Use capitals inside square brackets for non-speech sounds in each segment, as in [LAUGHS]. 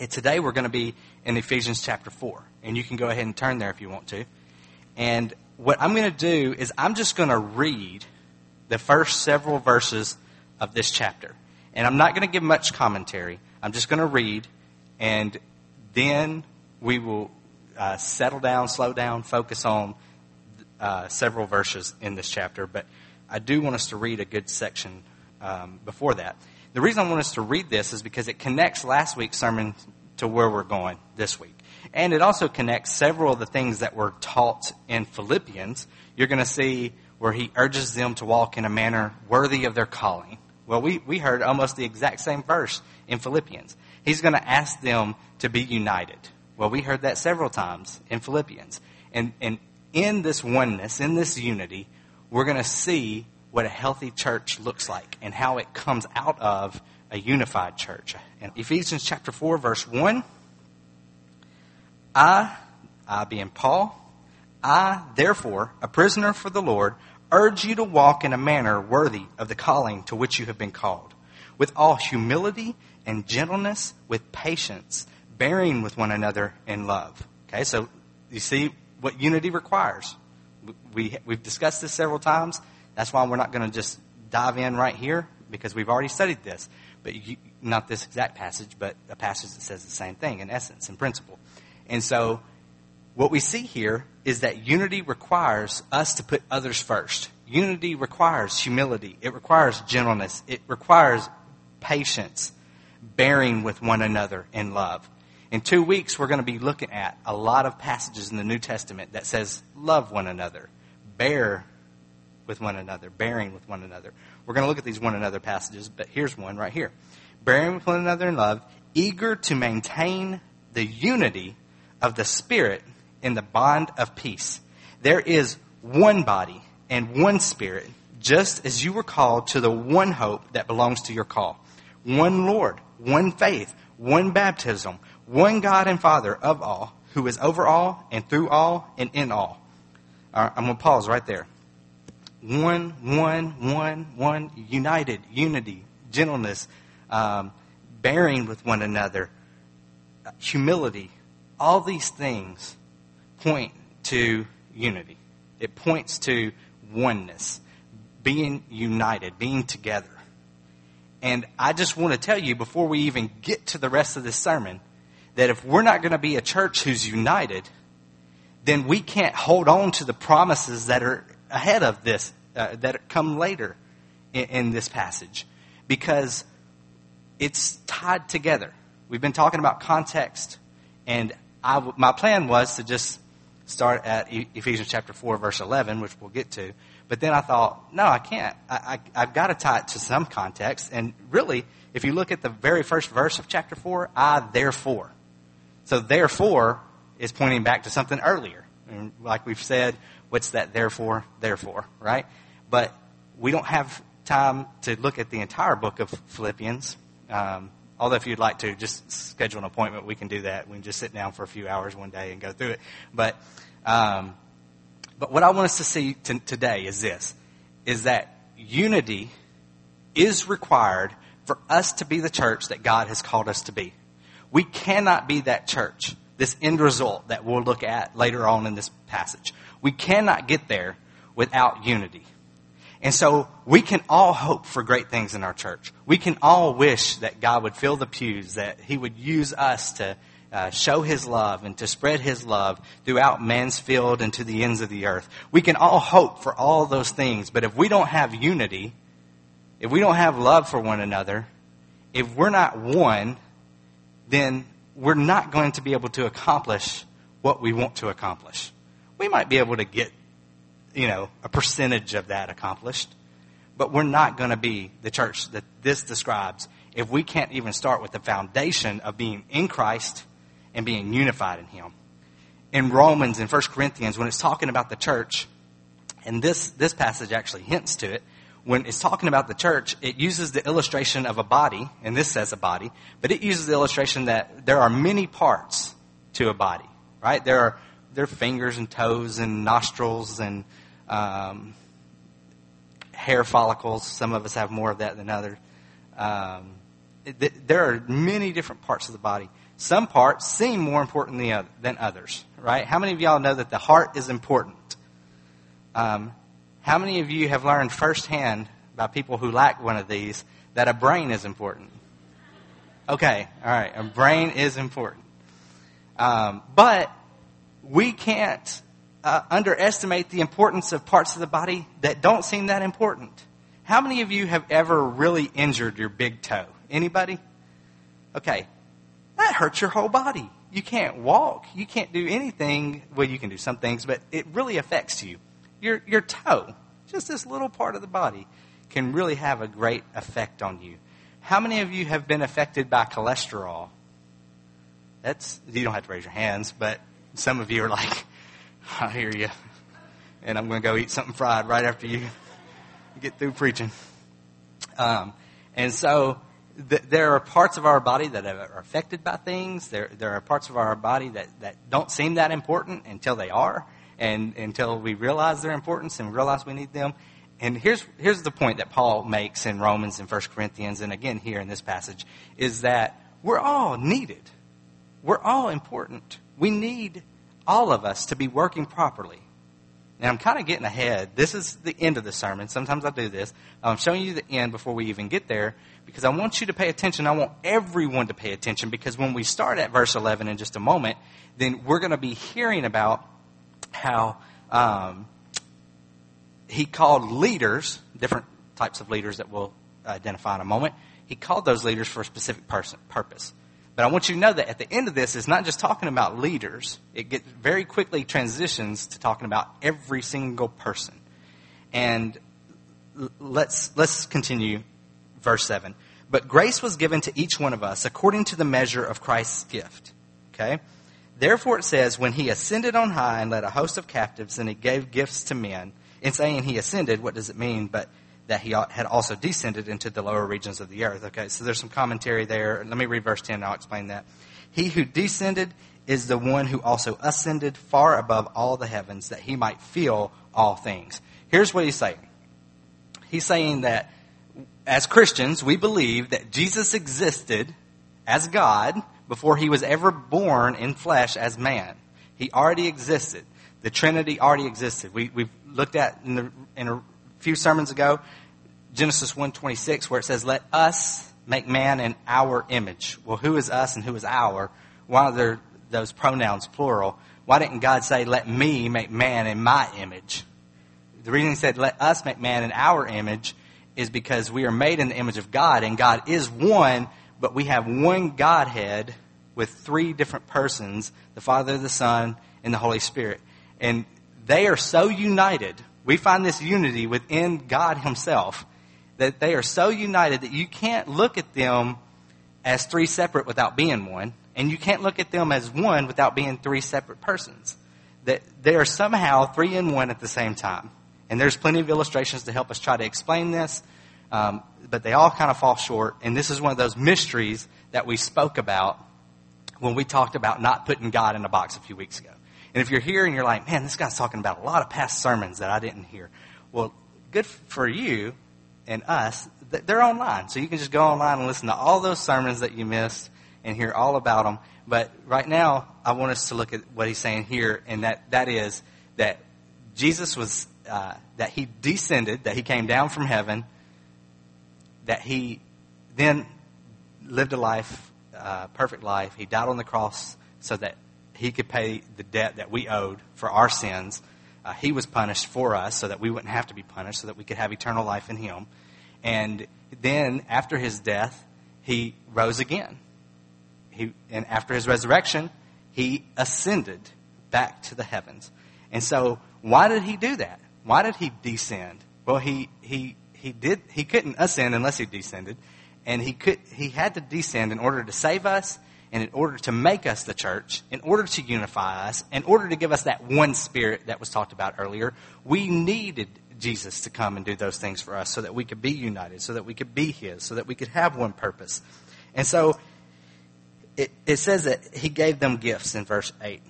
And today we're going to be in Ephesians chapter 4. And you can go ahead and turn there if you want to. And what I'm going to do is I'm just going to read the first several verses of this chapter. And I'm not going to give much commentary. I'm just going to read, and then we will uh, settle down, slow down, focus on uh, several verses in this chapter. But I do want us to read a good section um, before that. The reason I want us to read this is because it connects last week's sermon to where we're going this week. And it also connects several of the things that were taught in Philippians. You're going to see where he urges them to walk in a manner worthy of their calling. Well, we, we heard almost the exact same verse in Philippians. He's going to ask them to be united. Well, we heard that several times in Philippians. And, and in this oneness, in this unity, we're going to see what a healthy church looks like and how it comes out of a unified church. In Ephesians chapter 4, verse 1, I, I being Paul, I, therefore, a prisoner for the Lord, urge you to walk in a manner worthy of the calling to which you have been called, with all humility and gentleness, with patience, bearing with one another in love. Okay, so you see what unity requires. We, we've discussed this several times. That's why we're not going to just dive in right here because we've already studied this. But you, not this exact passage, but a passage that says the same thing in essence, in principle. And so what we see here is that unity requires us to put others first. Unity requires humility. It requires gentleness. It requires patience, bearing with one another in love. In two weeks, we're going to be looking at a lot of passages in the New Testament that says, love one another, bear with one another, bearing with one another. We're going to look at these one another passages, but here's one right here. Bearing with one another in love, eager to maintain the unity of the Spirit in the bond of peace. There is one body and one Spirit, just as you were called to the one hope that belongs to your call. One Lord, one faith, one baptism, one God and Father of all, who is over all and through all and in all. all right, I'm going to pause right there. One, one, one, one, united, unity, gentleness, um, bearing with one another, humility, all these things point to unity. It points to oneness, being united, being together. And I just want to tell you before we even get to the rest of this sermon that if we're not going to be a church who's united, then we can't hold on to the promises that are ahead of this, uh, that come later in, in this passage. Because it's tied together. We've been talking about context, and I, my plan was to just start at Ephesians chapter 4, verse 11, which we'll get to. But then I thought, no, I can't. I, I, have got to tie it to some context. And really, if you look at the very first verse of chapter 4, I therefore. So therefore is pointing back to something earlier. And like we've said, what's that therefore? Therefore, right? But we don't have time to look at the entire book of Philippians. Um, Although if you'd like to, just schedule an appointment. We can do that. We can just sit down for a few hours one day and go through it. But, um, but what I want us to see t- today is this: is that unity is required for us to be the church that God has called us to be. We cannot be that church. This end result that we'll look at later on in this passage. We cannot get there without unity. And so we can all hope for great things in our church. We can all wish that God would fill the pews, that He would use us to uh, show His love and to spread His love throughout Mansfield and to the ends of the earth. We can all hope for all those things, but if we don't have unity, if we don't have love for one another, if we're not one, then we're not going to be able to accomplish what we want to accomplish. We might be able to get you know, a percentage of that accomplished. But we're not going to be the church that this describes if we can't even start with the foundation of being in Christ and being unified in Him. In Romans and 1 Corinthians, when it's talking about the church, and this, this passage actually hints to it, when it's talking about the church, it uses the illustration of a body, and this says a body, but it uses the illustration that there are many parts to a body, right? There are, there are fingers and toes and nostrils and um, hair follicles. Some of us have more of that than others. Um, th- there are many different parts of the body. Some parts seem more important than, other, than others, right? How many of y'all know that the heart is important? Um, how many of you have learned firsthand by people who lack one of these that a brain is important? Okay, all right, a brain is important. Um, but we can't uh, underestimate the importance of parts of the body that don't seem that important. How many of you have ever really injured your big toe? Anybody? Okay, that hurts your whole body. You can't walk. You can't do anything. Well, you can do some things, but it really affects you. Your, your toe, just this little part of the body, can really have a great effect on you. How many of you have been affected by cholesterol? That's, you don't have to raise your hands, but some of you are like, [LAUGHS] I hear you. And I'm going to go eat something fried right after you get through preaching. Um, and so th- there are parts of our body that are affected by things. There, there are parts of our body that, that don't seem that important until they are, and until we realize their importance and realize we need them. And here's, here's the point that Paul makes in Romans and 1 Corinthians, and again here in this passage, is that we're all needed. We're all important. We need all of us to be working properly. Now, I'm kind of getting ahead. This is the end of the sermon. Sometimes I do this. I'm showing you the end before we even get there because I want you to pay attention. I want everyone to pay attention because when we start at verse 11 in just a moment, then we're going to be hearing about how um, he called leaders, different types of leaders that we'll identify in a moment, he called those leaders for a specific person, purpose. But I want you to know that at the end of this, it's not just talking about leaders. It gets very quickly transitions to talking about every single person. And let's, let's continue verse 7. But grace was given to each one of us according to the measure of Christ's gift. Okay? Therefore it says, when he ascended on high and led a host of captives and he gave gifts to men, in saying he ascended, what does it mean? But that he had also descended into the lower regions of the earth. Okay, so there's some commentary there. Let me read verse 10 and I'll explain that. He who descended is the one who also ascended far above all the heavens that he might fill all things. Here's what he's saying. He's saying that as Christians, we believe that Jesus existed as God before he was ever born in flesh as man. He already existed. The Trinity already existed. We, we've looked at in, the, in a few sermons ago, Genesis 1.26, where it says, let us make man in our image. Well, who is us and who is our? Why are there those pronouns plural? Why didn't God say, let me make man in my image? The reason he said, let us make man in our image is because we are made in the image of God and God is one, but we have one Godhead with three different persons, the Father, the Son, and the Holy Spirit. And they are so united we find this unity within God Himself that they are so united that you can't look at them as three separate without being one, and you can't look at them as one without being three separate persons. That they are somehow three in one at the same time. And there's plenty of illustrations to help us try to explain this, um, but they all kind of fall short. And this is one of those mysteries that we spoke about when we talked about not putting God in a box a few weeks ago. And if you're here and you're like, man, this guy's talking about a lot of past sermons that I didn't hear. Well, good for you and us. They're online. So you can just go online and listen to all those sermons that you missed and hear all about them. But right now, I want us to look at what he's saying here, and that, that is that Jesus was, uh, that he descended, that he came down from heaven, that he then lived a life, uh, perfect life. He died on the cross so that he could pay the debt that we owed for our sins. Uh, he was punished for us so that we wouldn't have to be punished, so that we could have eternal life in him. And then after his death, he rose again. He, and after his resurrection, he ascended back to the heavens. And so, why did he do that? Why did he descend? Well, he, he, he did, he couldn't ascend unless he descended. And he could, he had to descend in order to save us and in order to make us the church, in order to unify us, in order to give us that one spirit that was talked about earlier, we needed Jesus to come and do those things for us so that we could be united, so that we could be His, so that we could have one purpose. And so it, it says that He gave them gifts in verse 8.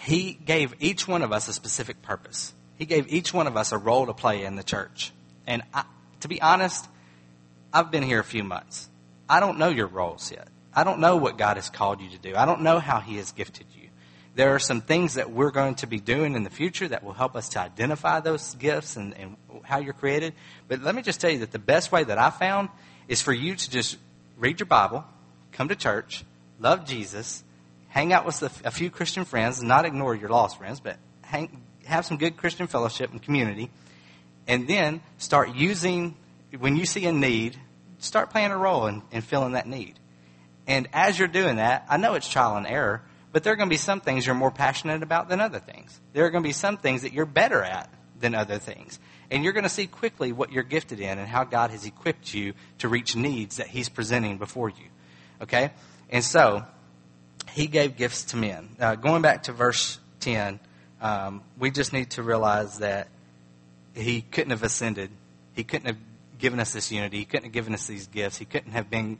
He gave each one of us a specific purpose. He gave each one of us a role to play in the church. And I, to be honest, I've been here a few months. I don't know your roles yet. I don't know what God has called you to do. I don't know how He has gifted you. There are some things that we're going to be doing in the future that will help us to identify those gifts and, and how you're created. But let me just tell you that the best way that I found is for you to just read your Bible, come to church, love Jesus, hang out with a few Christian friends, not ignore your lost friends, but hang, have some good Christian fellowship and community, and then start using, when you see a need, start playing a role in, in filling that need. And as you're doing that, I know it's trial and error, but there are going to be some things you're more passionate about than other things. There are going to be some things that you're better at than other things. And you're going to see quickly what you're gifted in and how God has equipped you to reach needs that He's presenting before you. Okay? And so, He gave gifts to men. Uh, going back to verse 10, um, we just need to realize that He couldn't have ascended. He couldn't have given us this unity. He couldn't have given us these gifts. He couldn't have been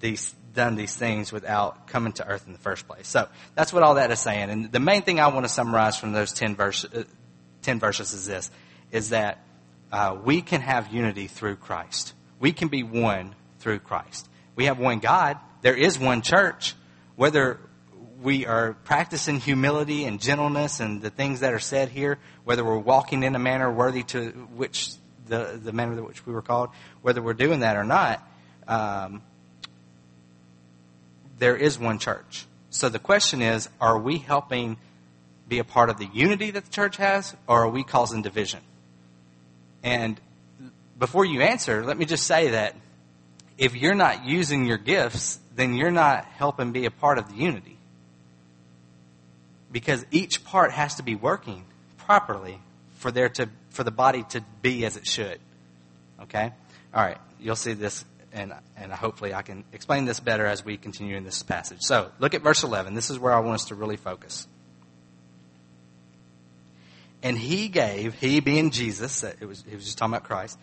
these done these things without coming to earth in the first place. So that's what all that is saying. And the main thing I want to summarize from those 10, verse, uh, 10 verses is this, is that uh, we can have unity through Christ. We can be one through Christ. We have one God. There is one church. Whether we are practicing humility and gentleness and the things that are said here, whether we're walking in a manner worthy to which the, the manner in which we were called, whether we're doing that or not, um, there is one church. So the question is, are we helping be a part of the unity that the church has, or are we causing division? And before you answer, let me just say that if you're not using your gifts, then you're not helping be a part of the unity. Because each part has to be working properly for there to for the body to be as it should. Okay? All right, you'll see this and, and hopefully I can explain this better as we continue in this passage. So, look at verse 11. This is where I want us to really focus. And he gave, he being Jesus, it was, he was just talking about Christ,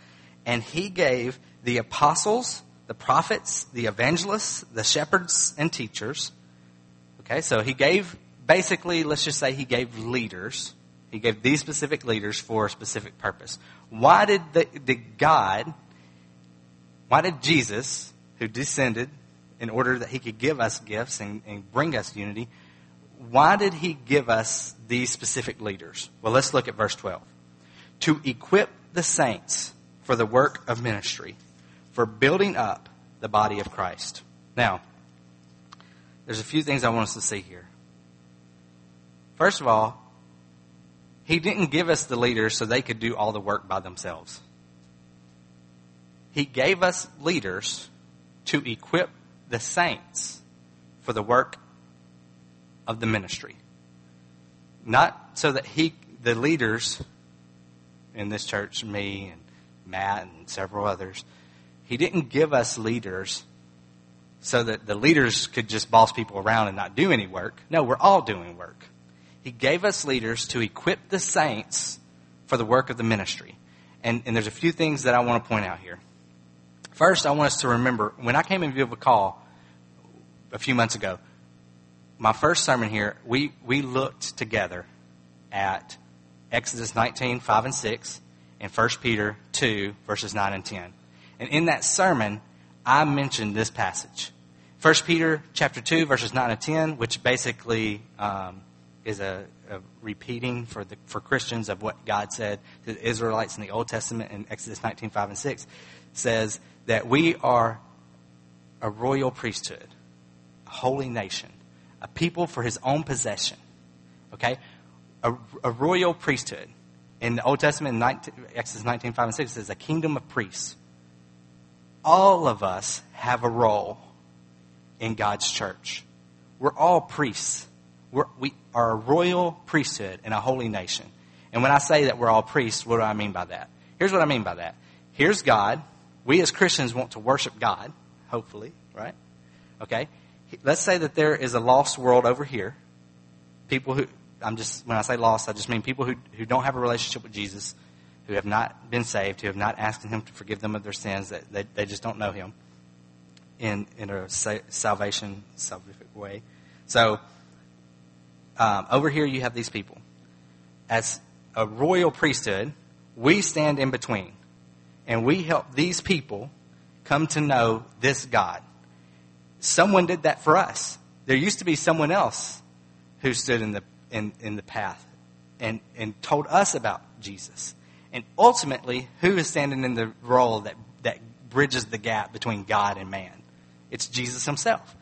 and he gave the apostles, the prophets, the evangelists, the shepherds, and teachers. Okay, so he gave, basically, let's just say he gave leaders. He gave these specific leaders for a specific purpose. Why did, the, did God why did Jesus, who descended in order that he could give us gifts and, and bring us unity, why did he give us these specific leaders? Well, let's look at verse 12. To equip the saints for the work of ministry, for building up the body of Christ. Now, there's a few things I want us to see here. First of all, he didn't give us the leaders so they could do all the work by themselves. He gave us leaders to equip the saints for the work of the ministry. Not so that he, the leaders in this church, me and Matt and several others, he didn't give us leaders so that the leaders could just boss people around and not do any work. No, we're all doing work. He gave us leaders to equip the saints for the work of the ministry. And, and there's a few things that I want to point out here. First, I want us to remember when I came in view of a call a few months ago, my first sermon here, we, we looked together at Exodus 19, 5 and 6, and 1 Peter 2, verses 9 and 10. And in that sermon, I mentioned this passage. 1 Peter chapter 2, verses 9 and 10, which basically um, is a, a, repeating for, the, for Christians of what God said to the Israelites in the Old Testament in Exodus 19, 5 and 6, says, that we are a royal priesthood, a holy nation, a people for his own possession. Okay? A, a royal priesthood. In the Old Testament, in 19, Exodus 19, 5 and 6, says a kingdom of priests. All of us have a role in God's church. We're all priests. We're, we are a royal priesthood and a holy nation. And when I say that we're all priests, what do I mean by that? Here's what I mean by that. Here's God we as Christians want to worship God, hopefully, right? Okay? Let's say that there is a lost world over here. People who, I'm just, when I say lost, I just mean people who, who don't have a relationship with Jesus, who have not been saved, who have not asked Him to forgive them of their sins, that they, they just don't know Him in, in a salvation, salvific way. So, um, over here you have these people. As a royal priesthood, we stand in between and we help these people come to know this God. Someone did that for us. There used to be someone else who stood in the, in, in the path and, and told us about Jesus. And ultimately, who is standing in the role that, that bridges the gap between God and man? It's Jesus himself.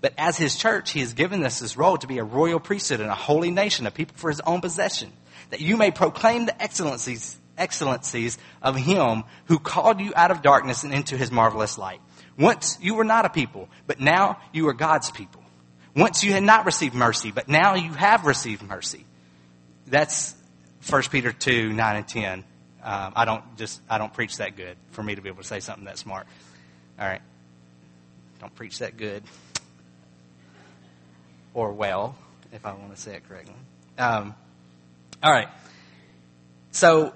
But as his church, he has given us this role to be a royal priesthood and a holy nation, a people for his own possession, that you may proclaim the excellencies, excellencies of him who called you out of darkness and into his marvelous light. Once you were not a people, but now you are God's people. Once you had not received mercy, but now you have received mercy. That's 1 Peter 2, 9 and 10. Um, I don't just, I don't preach that good for me to be able to say something that smart. All right. Don't preach that good. Or well, if I want to say it correctly. Um, all right. So,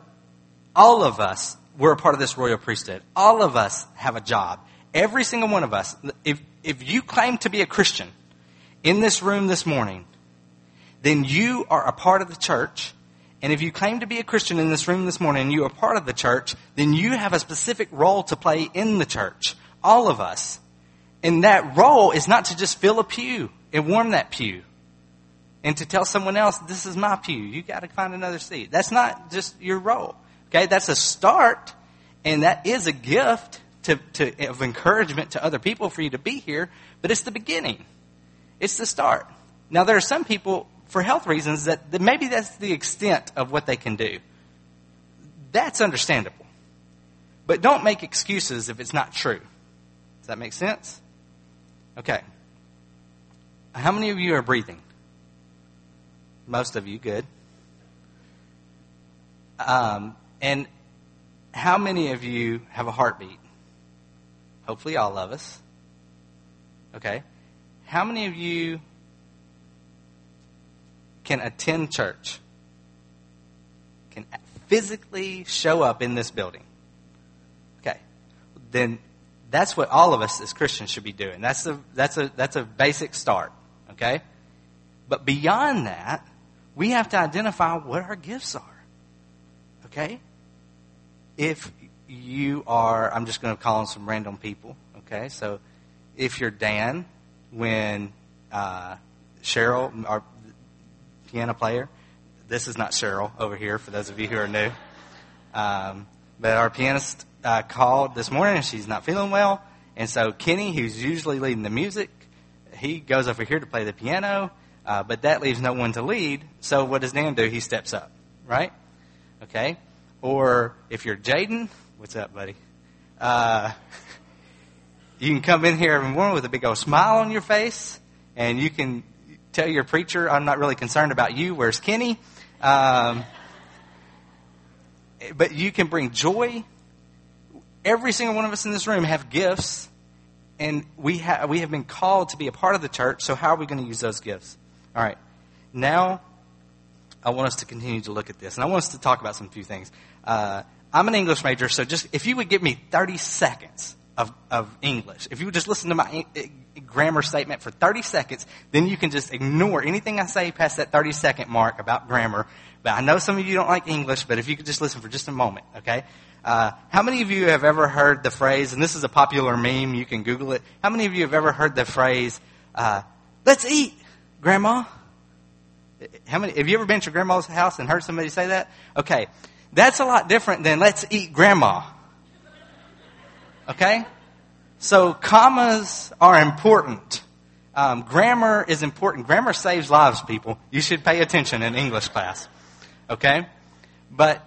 all of us, we're a part of this royal priesthood. All of us have a job. Every single one of us. If, if you claim to be a Christian in this room this morning, then you are a part of the church. And if you claim to be a Christian in this room this morning and you are part of the church, then you have a specific role to play in the church. All of us. And that role is not to just fill a pew and warm that pew and to tell someone else, this is my pew. You got to find another seat. That's not just your role. Okay. That's a start and that is a gift to, to, of encouragement to other people for you to be here, but it's the beginning. It's the start. Now there are some people for health reasons that, that maybe that's the extent of what they can do. That's understandable. But don't make excuses if it's not true. Does that make sense? Okay. How many of you are breathing? Most of you, good. Um, and how many of you have a heartbeat? Hopefully, all of us. Okay. How many of you can attend church, can physically show up in this building, okay, then that's what all of us as Christians should be doing. That's a, that's a, that's a basic start, okay? But beyond that, we have to identify what our gifts are, okay? If you are, I'm just going to call on some random people, okay? So if you're Dan, when uh, Cheryl, our piano player. This is not Cheryl over here, for those of you who are new. Um, but our pianist uh, called this morning, and she's not feeling well. And so Kenny, who's usually leading the music, he goes over here to play the piano, uh, but that leaves no one to lead. So what does Dan do? He steps up, right? Okay. Or if you're Jaden, what's up, buddy? Uh, [LAUGHS] you can come in here every morning with a big old smile on your face, and you can tell your preacher, I'm not really concerned about you. Where's Kenny? Um, but you can bring joy. Every single one of us in this room have gifts, and we, ha- we have been called to be a part of the church, so how are we going to use those gifts? All right. Now, I want us to continue to look at this, and I want us to talk about some few things. Uh, I'm an English major, so just if you would give me 30 seconds of, of English, if you would just listen to my grammar statement for 30 seconds, then you can just ignore anything I say past that 30 second mark about grammar. But I know some of you don't like English, but if you could just listen for just a moment, okay? Uh, how many of you have ever heard the phrase, and this is a popular meme, you can Google it. How many of you have ever heard the phrase, uh, let's eat, Grandma? How many, have you ever been to your grandma's house and heard somebody say that? Okay. That's a lot different than let's eat grandma. Okay? So commas are important. Um, grammar is important. Grammar saves lives, people. You should pay attention in English class. Okay? But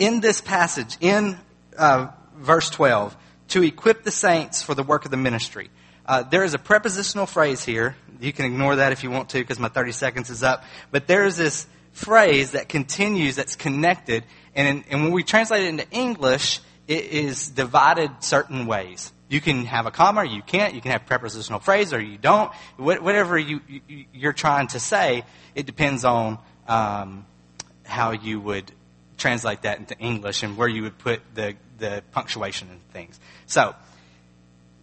in this passage, in uh, verse 12, to equip the saints for the work of the ministry, uh, there is a prepositional phrase here. You can ignore that if you want to because my 30 seconds is up. But there is this phrase that continues, that's connected. And, and when we translate it into English, it is divided certain ways. You can have a comma, or you can't. You can have a prepositional phrase, or you don't. Whatever you, you are trying to say, it depends on um, how you would translate that into English and where you would put the the punctuation and things. So,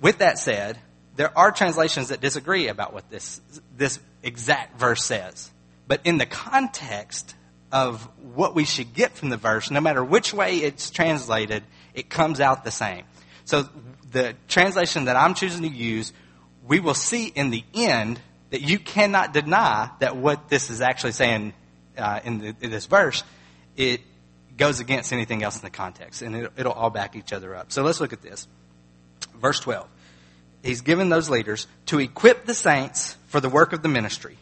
with that said, there are translations that disagree about what this this exact verse says. But in the context of what we should get from the verse, no matter which way it's translated, it comes out the same. So the translation that I'm choosing to use, we will see in the end that you cannot deny that what this is actually saying uh, in, the, in, this verse, it goes against anything else in the context, and it, it'll all back each other up. So let's look at this. Verse 12. He's given those leaders to equip the saints for the work of the ministry.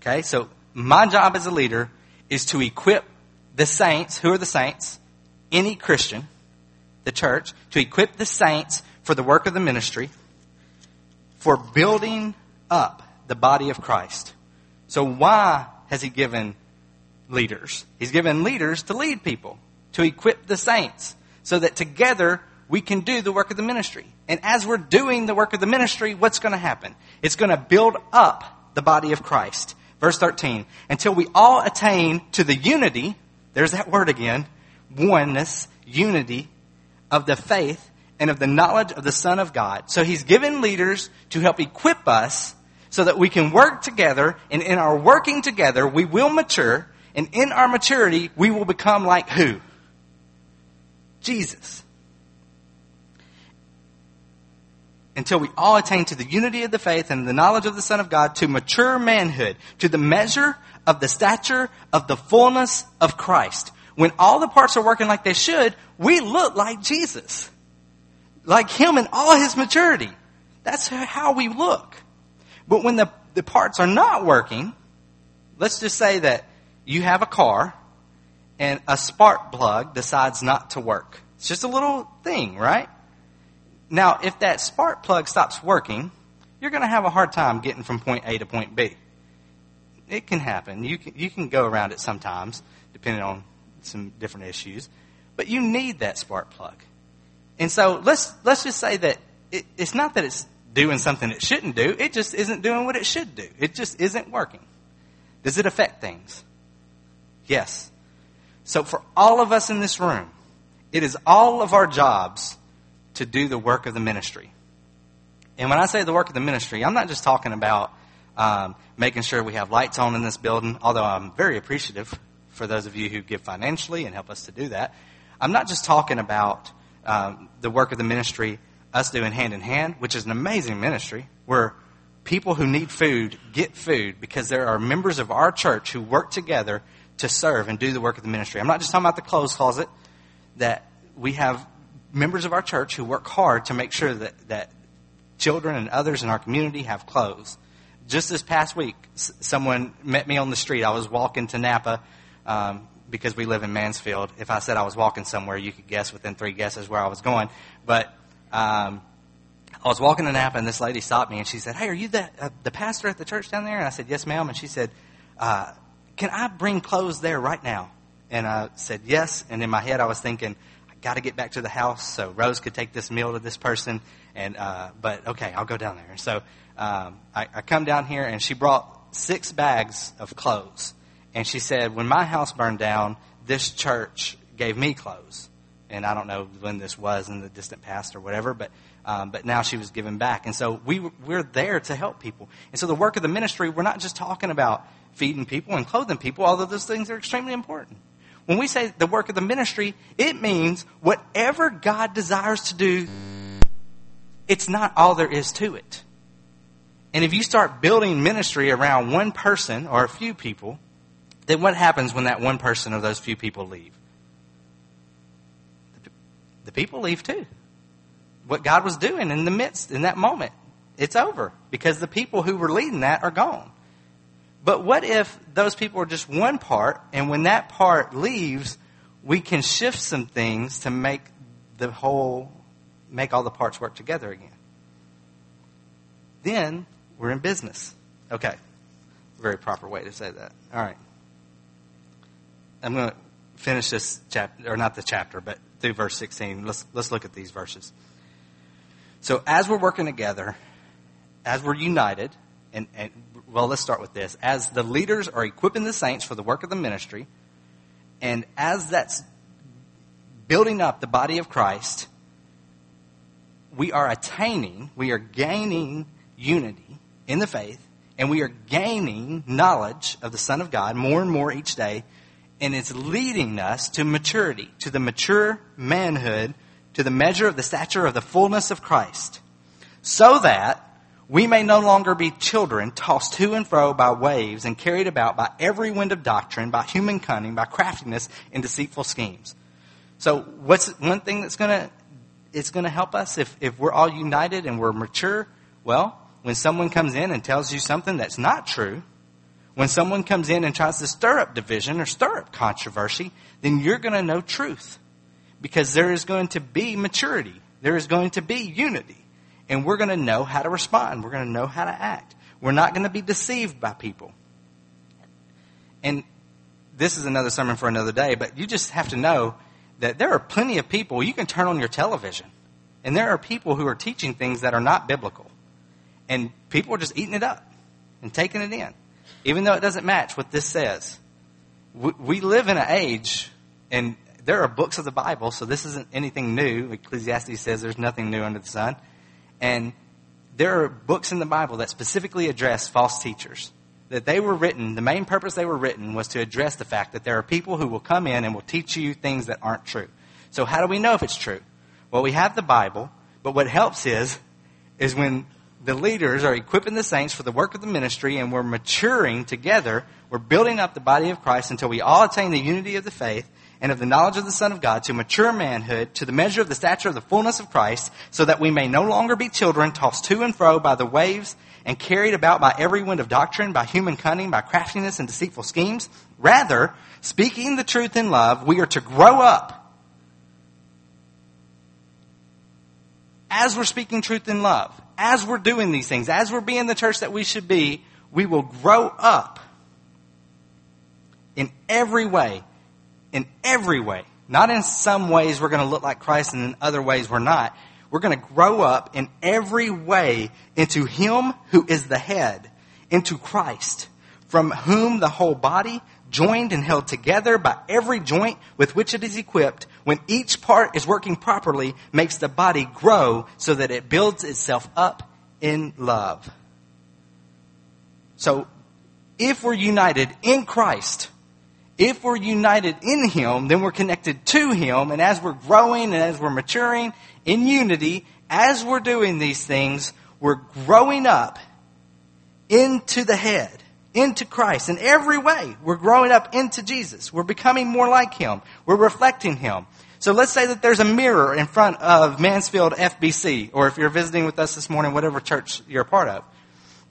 Okay, so my job as a leader is to equip the saints. Who are the saints? Any Christian, the church, to equip the saints for the work of the ministry, for building up the body of Christ. So why has he given leaders? He's given leaders to lead people, to equip the saints, so that together we can do the work of the ministry. And as we're doing the work of the ministry, what's going to happen? It's going to build up the body of Christ. Verse 13, until we all attain to the unity, there's that word again, oneness, unity of the faith and of the knowledge of the Son of God. So he's given leaders to help equip us so that we can work together, and in our working together, we will mature, and in our maturity, we will become like who? Jesus. Until we all attain to the unity of the faith and the knowledge of the Son of God, to mature manhood, to the measure of the stature of the fullness of Christ. When all the parts are working like they should, we look like Jesus. Like Him in all His maturity. That's how we look. But when the, the parts are not working, let's just say that you have a car and a spark plug decides not to work. It's just a little thing, right? Now, if that spark plug stops working, you're going to have a hard time getting from point A to point B. It can happen. You can, you can go around it sometimes, depending on some different issues. But you need that spark plug. And so let's, let's just say that it, it's not that it's doing something it shouldn't do. It just isn't doing what it should do. It just isn't working. Does it affect things? Yes. So for all of us in this room, it is all of our jobs to do the work of the ministry. And when I say the work of the ministry, I'm not just talking about um, making sure we have lights on in this building, although I'm very appreciative for those of you who give financially and help us to do that. I'm not just talking about um, the work of the ministry us doing hand in hand, which is an amazing ministry where people who need food get food because there are members of our church who work together to serve and do the work of the ministry. I'm not just talking about the clothes closet, that we have members of our church who work hard to make sure that, that children and others in our community have clothes. Just this past week, someone met me on the street. I was walking to Napa um, because we live in Mansfield. If I said I was walking somewhere, you could guess within three guesses where I was going. But um, I was walking to Napa, and this lady stopped me, and she said, "Hey, are you the uh, the pastor at the church down there?" And I said, "Yes, ma'am." And she said, uh, "Can I bring clothes there right now?" And I said, "Yes." And in my head, I was thinking, "I got to get back to the house so Rose could take this meal to this person." And uh, but okay, I'll go down there. And so um, I, I come down here, and she brought six bags of clothes, and she said, "When my house burned down, this church gave me clothes." and I don't know when this was in the distant past or whatever, but um, but now she was given back, and so we we're there to help people. And so the work of the ministry, we're not just talking about feeding people and clothing people, although those things are extremely important. When we say the work of the ministry, it means whatever God desires to do. It's not all there is to it. And if you start building ministry around one person or a few people, then what happens when that one person or those few people leave? the people leave too. What God was doing in the midst, in that moment, it's over because the people who were leading that are gone. But what if those people are just one part, and when that part leaves, we can shift some things to make the whole, make all the parts work together again? Then we're in business. Okay. Very proper way to say that. All right. I'm going to finish this chapter, or not the chapter, but through verse 16. Let's, let's look at these verses. So, as we're working together, as we're united, and, and well, let's start with this. As the leaders are equipping the saints for the work of the ministry, and as that's building up the body of Christ, we are attaining, we are gaining unity in the faith, and we are gaining knowledge of the Son of God more and more each day and it's leading us to maturity, to the mature manhood to the measure of the stature of the fullness of Christ, so that we may no longer be children tossed to and fro by waves and carried about by every wind of doctrine, by human cunning, by craftiness and deceitful schemes. So what's one thing that's gonna, it's gonna help us if, if we're all united and we're mature? Well, when someone comes in and tells you something that's not true, when someone comes in and tries to stir up division or stir up controversy, then you're gonna know truth because there is going to be maturity. There is going to be unity. And we're going to know how to respond. We're going to know how to act. We're not going to be deceived by people. And this is another sermon for another day, but you just have to know that there are plenty of people, you can turn on your television, and there are people who are teaching things that are not biblical. And people are just eating it up and taking it in, even though it doesn't match what this says. We, we live in an age, and there are books of the Bible, so this isn't anything new. Ecclesiastes says there's nothing new under the sun. And there are books in the Bible that specifically address false teachers. That they were written, the main purpose they were written was to address the fact that there are people who will come in and will teach you things that aren't true. So how do we know if it's true? Well, we have the Bible, but what helps is, is when the leaders are equipping the saints for the work of the ministry and we're maturing together, we're building up the body of Christ until we all attain the unity of the faith and of the knowledge of the Son of God to mature manhood, to the measure of the stature of the fullness of Christ, so that we may no longer be children tossed to and fro by the waves and carried about by every wind of doctrine, by human cunning, by craftiness and deceitful schemes. Rather, speaking the truth in love, we are to grow up. As we're speaking truth in love, as we're doing these things, as we're being the church that we should be, we will grow up in every way in every way. Not in some ways we're going to look like Christ and in other ways we're not. We're going to grow up in every way into Him who is the head, into Christ, from whom the whole body, joined and held together by every joint with which it is equipped, when each part is working properly, makes the body grow so that it builds itself up in love. So, if we're united in Christ, if we're united in Him, then we're connected to Him. And as we're growing and as we're maturing in unity, as we're doing these things, we're growing up into the head, into Christ in every way. We're growing up into Jesus. We're becoming more like Him. We're reflecting Him. So let's say that there's a mirror in front of Mansfield FBC, or if you're visiting with us this morning, whatever church you're a part of.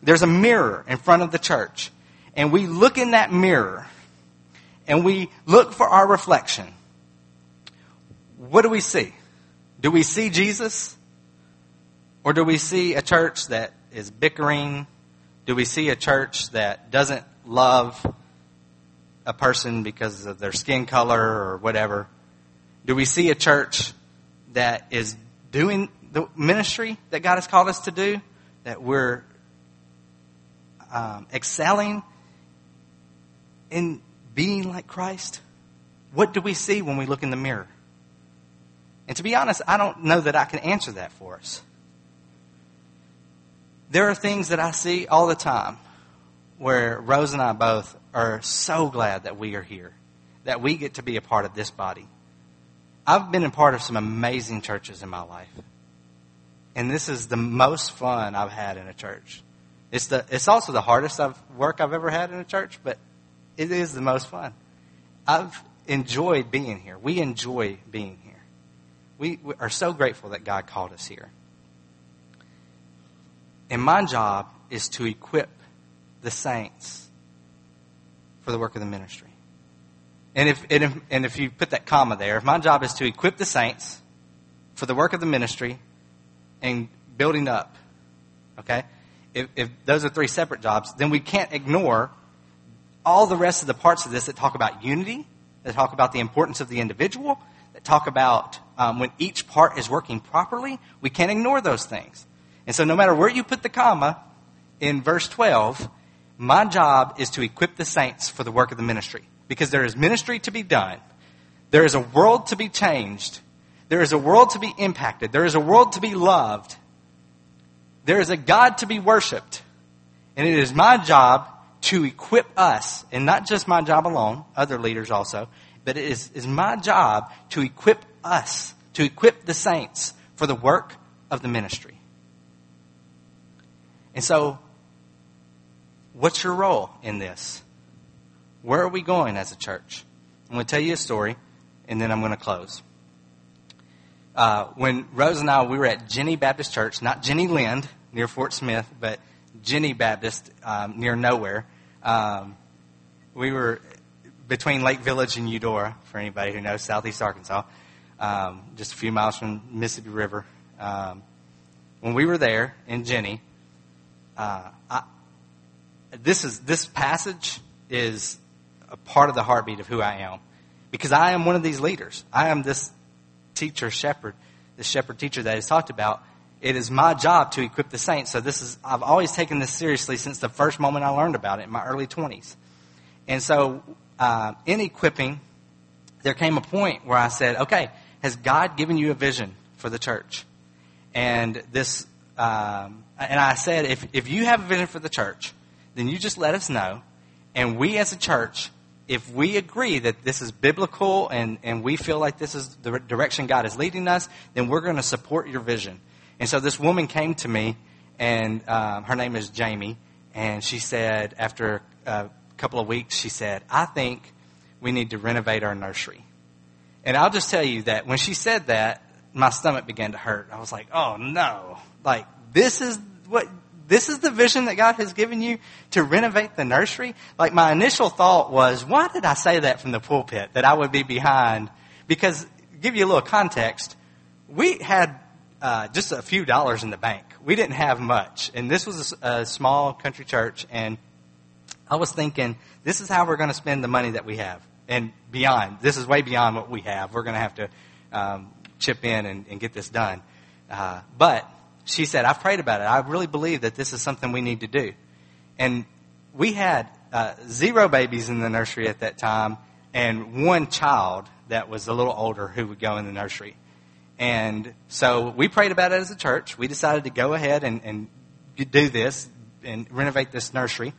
There's a mirror in front of the church. And we look in that mirror and we look for our reflection, what do we see? Do we see Jesus? Or do we see a church that is bickering? Do we see a church that doesn't love a person because of their skin color or whatever? Do we see a church that is doing the ministry that God has called us to do? That we're um, excelling in being like Christ? What do we see when we look in the mirror? And to be honest, I don't know that I can answer that for us. There are things that I see all the time where Rose and I both are so glad that we are here, that we get to be a part of this body. I've been a part of some amazing churches in my life. And this is the most fun I've had in a church. It's the it's also the hardest I've, work I've ever had in a church, but it is the most fun. I've enjoyed being here. We enjoy being here. We, we are so grateful that God called us here. And my job is to equip the saints for the work of the ministry. And if, and if, and if you put that comma there, if my job is to equip the saints for the work of the ministry and building up, okay? If, if those are three separate jobs, then we can't ignore all the rest of the parts of this that talk about unity, that talk about the importance of the individual, that talk about um, when each part is working properly, we can't ignore those things. And so, no matter where you put the comma in verse 12, my job is to equip the saints for the work of the ministry. Because there is ministry to be done, there is a world to be changed, there is a world to be impacted, there is a world to be loved, there is a God to be worshiped. And it is my job to equip us, and not just my job alone, other leaders also, but it is, is my job to equip us to equip the saints for the work of the ministry. And so, what's your role in this? Where are we going as a church? I'm going to tell you a story, and then I'm going to close. Uh, when Rose and I, we were at Jenny Baptist Church, not Jenny Lind near Fort Smith, but Jennie Baptist um, near nowhere. Um, we were between Lake Village and Eudora, for anybody who knows southeast Arkansas, um, just a few miles from Mississippi River. Um, when we were there in Jennie, uh, I, this is this passage is a part of the heartbeat of who I am, because I am one of these leaders. I am this teacher shepherd, this shepherd teacher that is talked about. It is my job to equip the saints. So this is I've always taken this seriously since the first moment I learned about it in my early twenties. And so uh, in equipping, there came a point where I said, okay, has God given you a vision for the church? And this, um, and I said, if, if you have a vision for the church, then you just let us know. And we as a church, if we agree that this is biblical and, and we feel like this is the direction God is leading us, then we're going to support your vision. And so this woman came to me, and um, her name is Jamie, and she said, after a couple of weeks, she said, I think we need to renovate our nursery. And I'll just tell you that when she said that, my stomach began to hurt. I was like, oh no. Like, this is what, this is the vision that God has given you to renovate the nursery? Like, my initial thought was, why did I say that from the pulpit, that I would be behind? Because, give you a little context, we had uh, just a few dollars in the bank. We didn't have much. And this was a, a small country church, and I was thinking, this is how we're going to spend the money that we have and beyond. This is way beyond what we have. We're going to have to um, chip in and, and, get this done. Uh, but she said, I've prayed about it. I really believe that this is something we need to do. And we had uh, zero babies in the nursery at that time and one child that was a little older who would go in the nursery. And so we prayed about it as a church. We decided to go ahead and, and do this and renovate this nursery.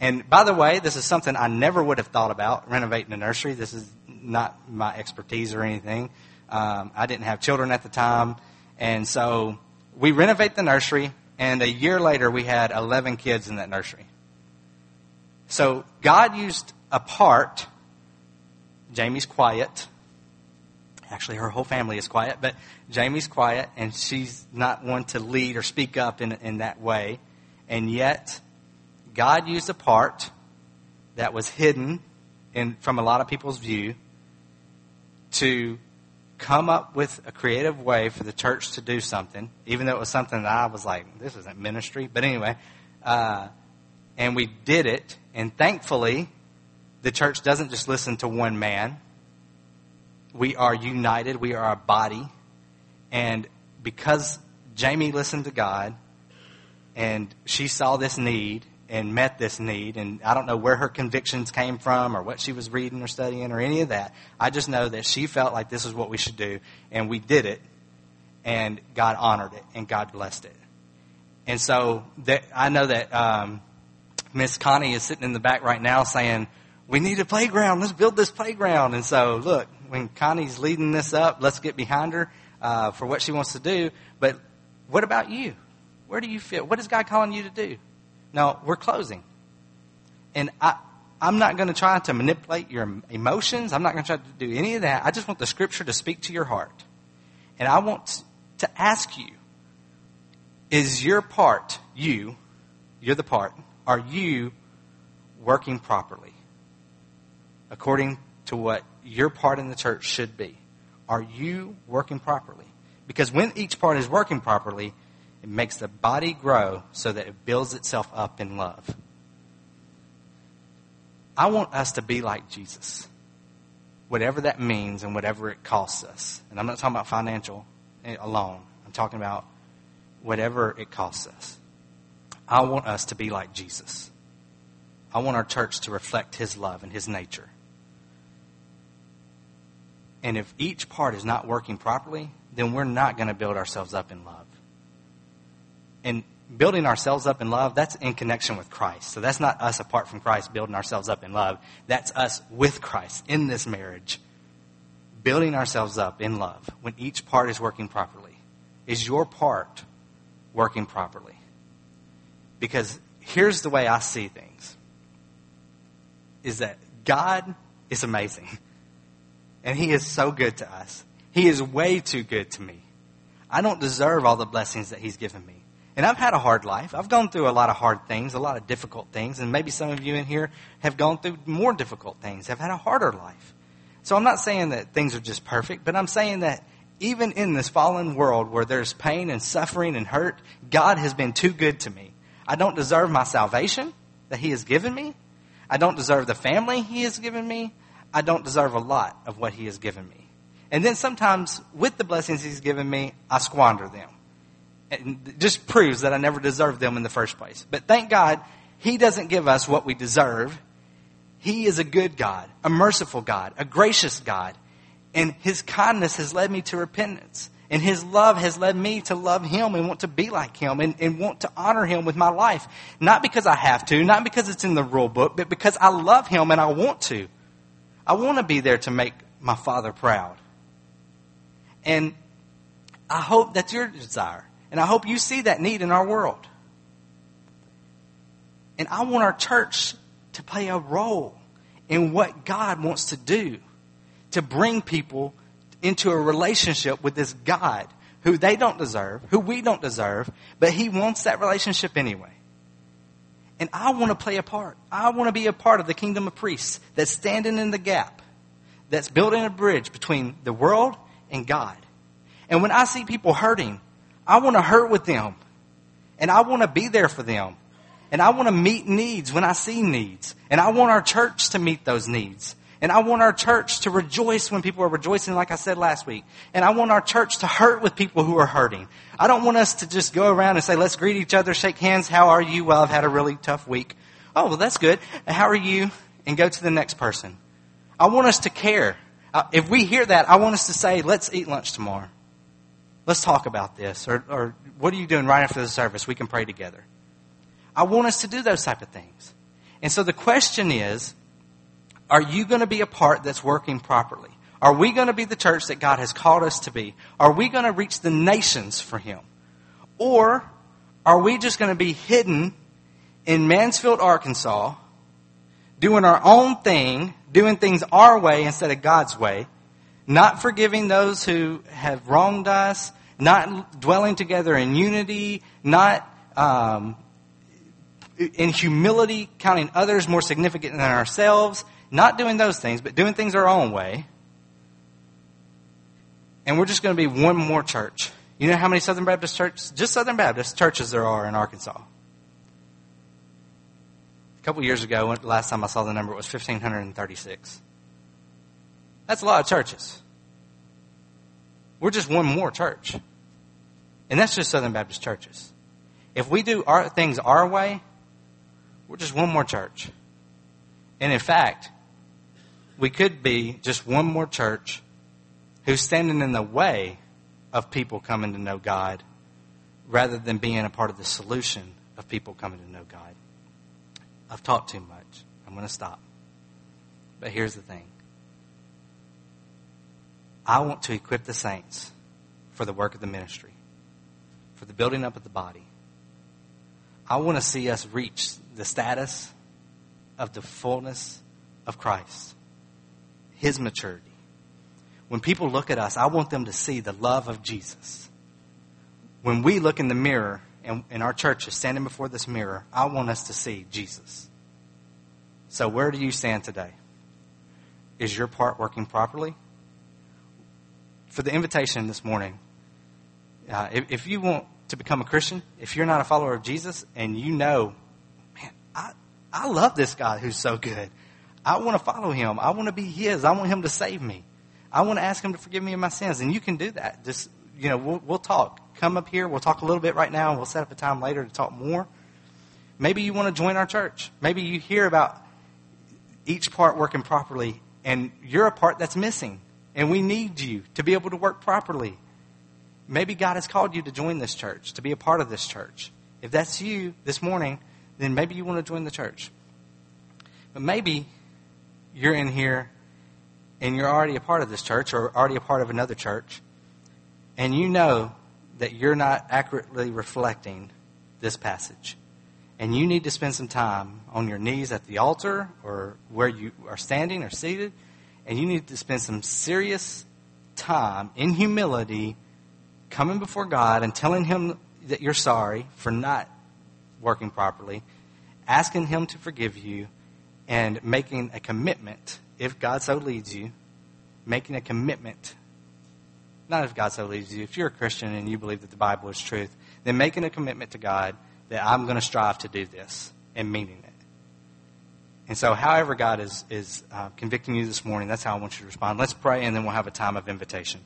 And by the way, this is something I never would have thought about renovating a nursery. This is not my expertise or anything. Um, I didn't have children at the time. And so we renovate the nursery, and a year later, we had 11 kids in that nursery. So God used a part. Jamie's quiet. Actually, her whole family is quiet, but Jamie's quiet, and she's not one to lead or speak up in, in that way. And yet, God used a part that was hidden in, from a lot of people's view to come up with a creative way for the church to do something, even though it was something that I was like, this isn't ministry. But anyway, uh, and we did it, and thankfully, the church doesn't just listen to one man. We are united, we are a body, and because Jamie listened to God, and she saw this need, and met this need. And I don't know where her convictions came from or what she was reading or studying or any of that. I just know that she felt like this is what we should do. And we did it. And God honored it and God blessed it. And so that, I know that um, Miss Connie is sitting in the back right now saying, we need a playground. Let's build this playground. And so, look, when Connie's leading this up, let's get behind her uh, for what she wants to do. But what about you? Where do you fit? What is God calling you to do? Now, we're closing. And I, I'm not going to try to manipulate your emotions. I'm not going to try to do any of that. I just want the scripture to speak to your heart. And I want to ask you, is your part, you, you're the part, are you working properly? According to what your part in the church should be. Are you working properly? Because when each part is working properly, it makes the body grow so that it builds itself up in love. I want us to be like Jesus, whatever that means and whatever it costs us. And I'm not talking about financial eh, alone, I'm talking about whatever it costs us. I want us to be like Jesus. I want our church to reflect his love and his nature. And if each part is not working properly, then we're not going to build ourselves up in love and building ourselves up in love, that's in connection with Christ. So that's not us apart from Christ building ourselves up in love. That's us with Christ in this marriage, building ourselves up in love when each part is working properly? Is your part working properly? Because here's the way I see things is that God is amazing. [LAUGHS] And He is so good to us. He is way too good to me. I don't deserve all the blessings that He's given me. And I've had a hard life. I've gone through a lot of hard things, a lot of difficult things, and maybe some of you in here have gone through more difficult things, have had a harder life. So I'm not saying that things are just perfect, but I'm saying that even in this fallen world where there's pain and suffering and hurt, God has been too good to me. I don't deserve my salvation that He has given me. I don't deserve the family He has given me. I don't deserve a lot of what He has given me. And then sometimes with the blessings He's given me, I squander them. And It just proves that I never deserved them in the first place. But thank God, He doesn't give us what we deserve. He is a good God, a merciful God, a gracious God. And His kindness has led me to repentance. And His love has led me to love Him and want to be like Him and, and want to honor Him with my life. Not because I have to, not because it's in the rule book, but because I love Him and I want to. I want to be there to make my Father proud. And I hope that's your desire. And I hope you see that need in our world. And I want our church to play a role in what God wants to do to bring people into a relationship with this God who they don't deserve, who we don't deserve, but He wants that relationship anyway. And I want to play a part. I want to be a part of the kingdom of priests that's standing in the gap, that's building a bridge between the world and God. And when I see people hurting, I want to hurt with them. And I want to be there for them. And I want to meet needs when I see needs. And I want our church to meet those needs. And I want our church to rejoice when people are rejoicing, like I said last week. And I want our church to hurt with people who are hurting. I don't want us to just go around and say, let's greet each other, shake hands. How are you? Well, I've had a really tough week. Oh, well, that's good. How are you? And go to the next person. I want us to care. If we hear that, I want us to say, let's eat lunch tomorrow. Let's talk about this. Or, or what are you doing right after the service? We can pray together. I want us to do those type of things. And so the question is, are you going to be a part that's working properly? Are we going to be the church that God has called us to be? Are we going to reach the nations for Him? Or are we just going to be hidden in Mansfield, Arkansas, doing our own thing, doing things our way instead of God's way, not forgiving those who have wronged us, not dwelling together in unity, not um, in humility, counting others more significant than ourselves, not doing those things, but doing things our own way. And we're just going to be one more church. You know how many Southern Baptist churches, just Southern Baptist churches there are in Arkansas? A couple years ago, last time I saw the number, it was 1,536. That's a lot of churches. We're just one more church. And that's just Southern Baptist churches. If we do our things our way, we're just one more church. And in fact, we could be just one more church who's standing in the way of people coming to know God rather than being a part of the solution of people coming to know God. I've talked too much. I'm going to stop. But here's the thing I want to equip the saints for the work of the ministry, for the building up of the body. I want to see us reach the status of the fullness of Christ, His maturity. When people look at us, I want them to see the love of Jesus. When we look in the mirror, and, and our church is standing before this mirror, I want us to see Jesus. So, where do you stand today? Is your part working properly? for the invitation this morning. Uh, if, if, you want to become a Christian, if you're not a follower of Jesus and you know, man, I, I love this God who's so good. I want to follow him. I want to be his. I want him to save me. I want to ask him to forgive me of my sins. And you can do that. Just, you know, we'll, we'll talk. Come up here. We'll talk a little bit right now and we'll set up a time later to talk more. Maybe you want to join our church. Maybe you hear about each part working properly and you're a part that's missing. And we need you to be able to work properly. Maybe God has called you to join this church, to be a part of this church. If that's you this morning, then maybe you want to join the church. But maybe you're in here and you're already a part of this church or already a part of another church, and you know that you're not accurately reflecting this passage, and you need to spend some time on your knees at the altar or where you are standing or seated, and you need to spend some serious time in humility coming before God and telling Him that you're sorry for not working properly, asking Him to forgive you, and making a commitment, if God so leads you, making a commitment. Not if God so leads you. If you're a Christian and you believe that the Bible is truth, then making a commitment to God that I'm going to strive to do this and meaning it. And so, however God is, is uh, convicting you this morning, that's how I want you to respond. Let's pray, and then we'll have a time of invitation.